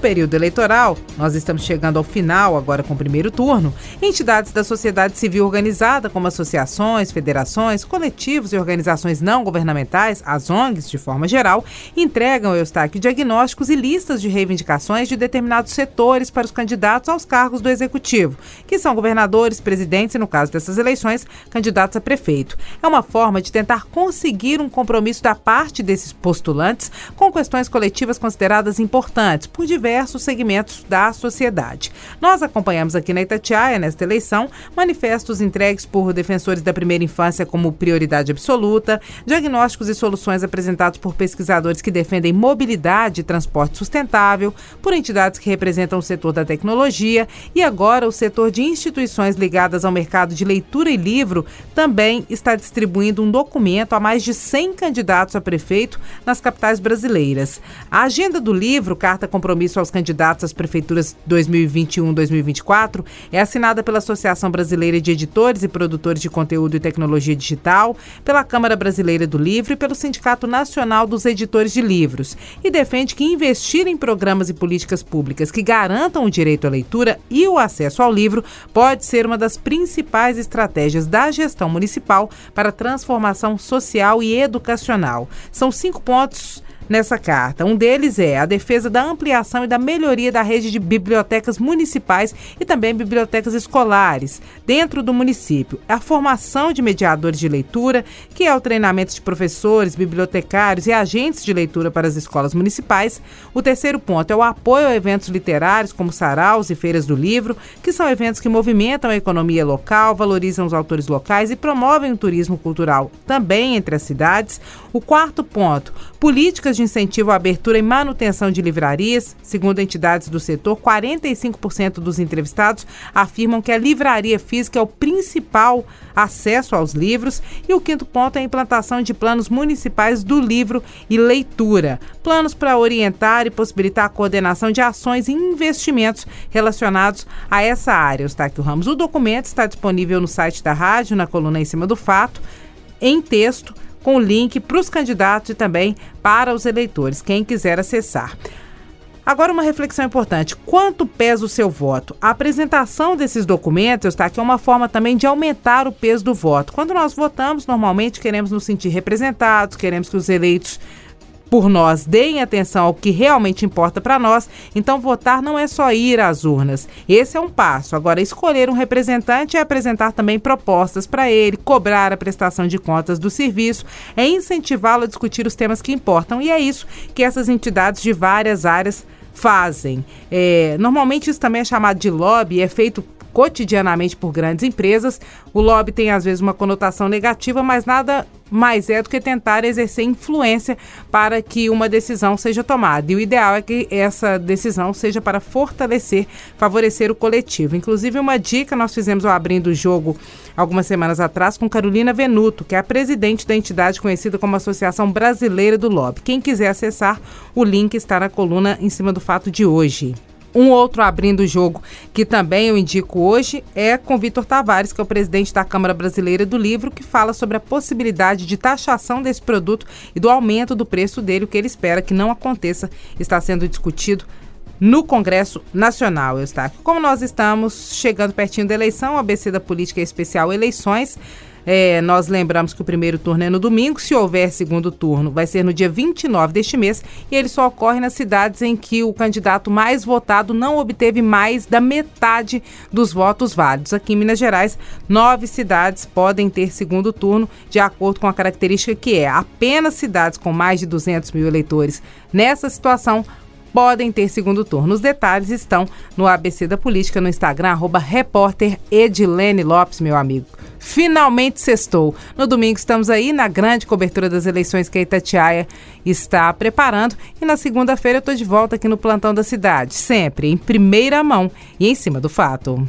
Período eleitoral, nós estamos chegando ao final, agora com o primeiro turno, entidades da sociedade civil organizada, como associações, federações, coletivos e organizações não governamentais, as ONGs de forma geral, entregam ao Eustáquio diagnósticos e listas de reivindicações de determinados setores para os candidatos aos cargos do Executivo, que são governadores, presidentes e, no caso dessas eleições, candidatos a prefeito. É uma forma de tentar conseguir um compromisso da parte desses postulantes com questões coletivas consideradas importantes por diversos segmentos da sociedade. Nós acompanhamos aqui na Itatiaia, nesta eleição, manifestos entregues por defensores da primeira infância como prioridade absoluta, diagnósticos e soluções apresentados por pesquisadores que defendem mobilidade e transporte sustentável, por entidades que representam o setor da tecnologia e agora o setor de instituições ligadas ao mercado de leitura e livro também está distribuindo um documento a mais de 100 candidatos a prefeito nas capitais brasileiras. A agenda do livro, carta compromisso aos candidatos às prefeituras 2021-2024 é assinada pela Associação Brasileira de Editores e Produtores de Conteúdo e Tecnologia Digital, pela Câmara Brasileira do Livro e pelo Sindicato Nacional dos Editores de Livros, e defende que investir em programas e políticas públicas que garantam o direito à leitura e o acesso ao livro pode ser uma das principais estratégias da gestão municipal para transformação social e educacional. São cinco pontos nessa carta. Um deles é a defesa da ampliação e da melhoria da rede de bibliotecas municipais e também bibliotecas escolares dentro do município. A formação de mediadores de leitura, que é o treinamento de professores, bibliotecários e agentes de leitura para as escolas municipais. O terceiro ponto é o apoio a eventos literários como saraus e feiras do livro, que são eventos que movimentam a economia local, valorizam os autores locais e promovem o turismo cultural também entre as cidades. O quarto ponto, políticas de incentivo à abertura e manutenção de livrarias. Segundo entidades do setor, 45% dos entrevistados afirmam que a livraria física é o principal acesso aos livros. E o quinto ponto é a implantação de planos municipais do livro e leitura. Planos para orientar e possibilitar a coordenação de ações e investimentos relacionados a essa área. Eustáquio Ramos. O documento está disponível no site da rádio, na coluna em cima do fato, em texto com o link para os candidatos e também para os eleitores, quem quiser acessar. Agora, uma reflexão importante: quanto pesa o seu voto? A apresentação desses documentos está aqui é uma forma também de aumentar o peso do voto. Quando nós votamos, normalmente queremos nos sentir representados, queremos que os eleitos por nós, deem atenção ao que realmente importa para nós. Então, votar não é só ir às urnas. Esse é um passo. Agora, escolher um representante é apresentar também propostas para ele, cobrar a prestação de contas do serviço, é incentivá-lo a discutir os temas que importam. E é isso que essas entidades de várias áreas fazem. É, normalmente isso também é chamado de lobby, é feito cotidianamente por grandes empresas. O lobby tem às vezes uma conotação negativa, mas nada mais é do que tentar exercer influência para que uma decisão seja tomada. E o ideal é que essa decisão seja para fortalecer, favorecer o coletivo. Inclusive, uma dica nós fizemos ao abrindo o jogo algumas semanas atrás com Carolina Venuto, que é a presidente da entidade conhecida como Associação Brasileira do Lobby. Quem quiser acessar, o link está na coluna em cima do fato de hoje. Um outro abrindo o jogo que também eu indico hoje é com Vitor Tavares, que é o presidente da Câmara Brasileira do Livro, que fala sobre a possibilidade de taxação desse produto e do aumento do preço dele, o que ele espera que não aconteça, está sendo discutido no Congresso Nacional, Eustáquio. Como nós estamos chegando pertinho da eleição, a ABC da Política Especial Eleições é, nós lembramos que o primeiro turno é no domingo. Se houver segundo turno, vai ser no dia 29 deste mês. E ele só ocorre nas cidades em que o candidato mais votado não obteve mais da metade dos votos válidos. Aqui em Minas Gerais, nove cidades podem ter segundo turno, de acordo com a característica que é apenas cidades com mais de 200 mil eleitores. Nessa situação, podem ter segundo turno. Os detalhes estão no ABC da Política, no Instagram, arroba repórter Edilene Lopes, meu amigo. Finalmente sextou. No domingo estamos aí na grande cobertura das eleições que a Itatiaia está preparando. E na segunda-feira eu estou de volta aqui no plantão da cidade, sempre em primeira mão e em cima do fato.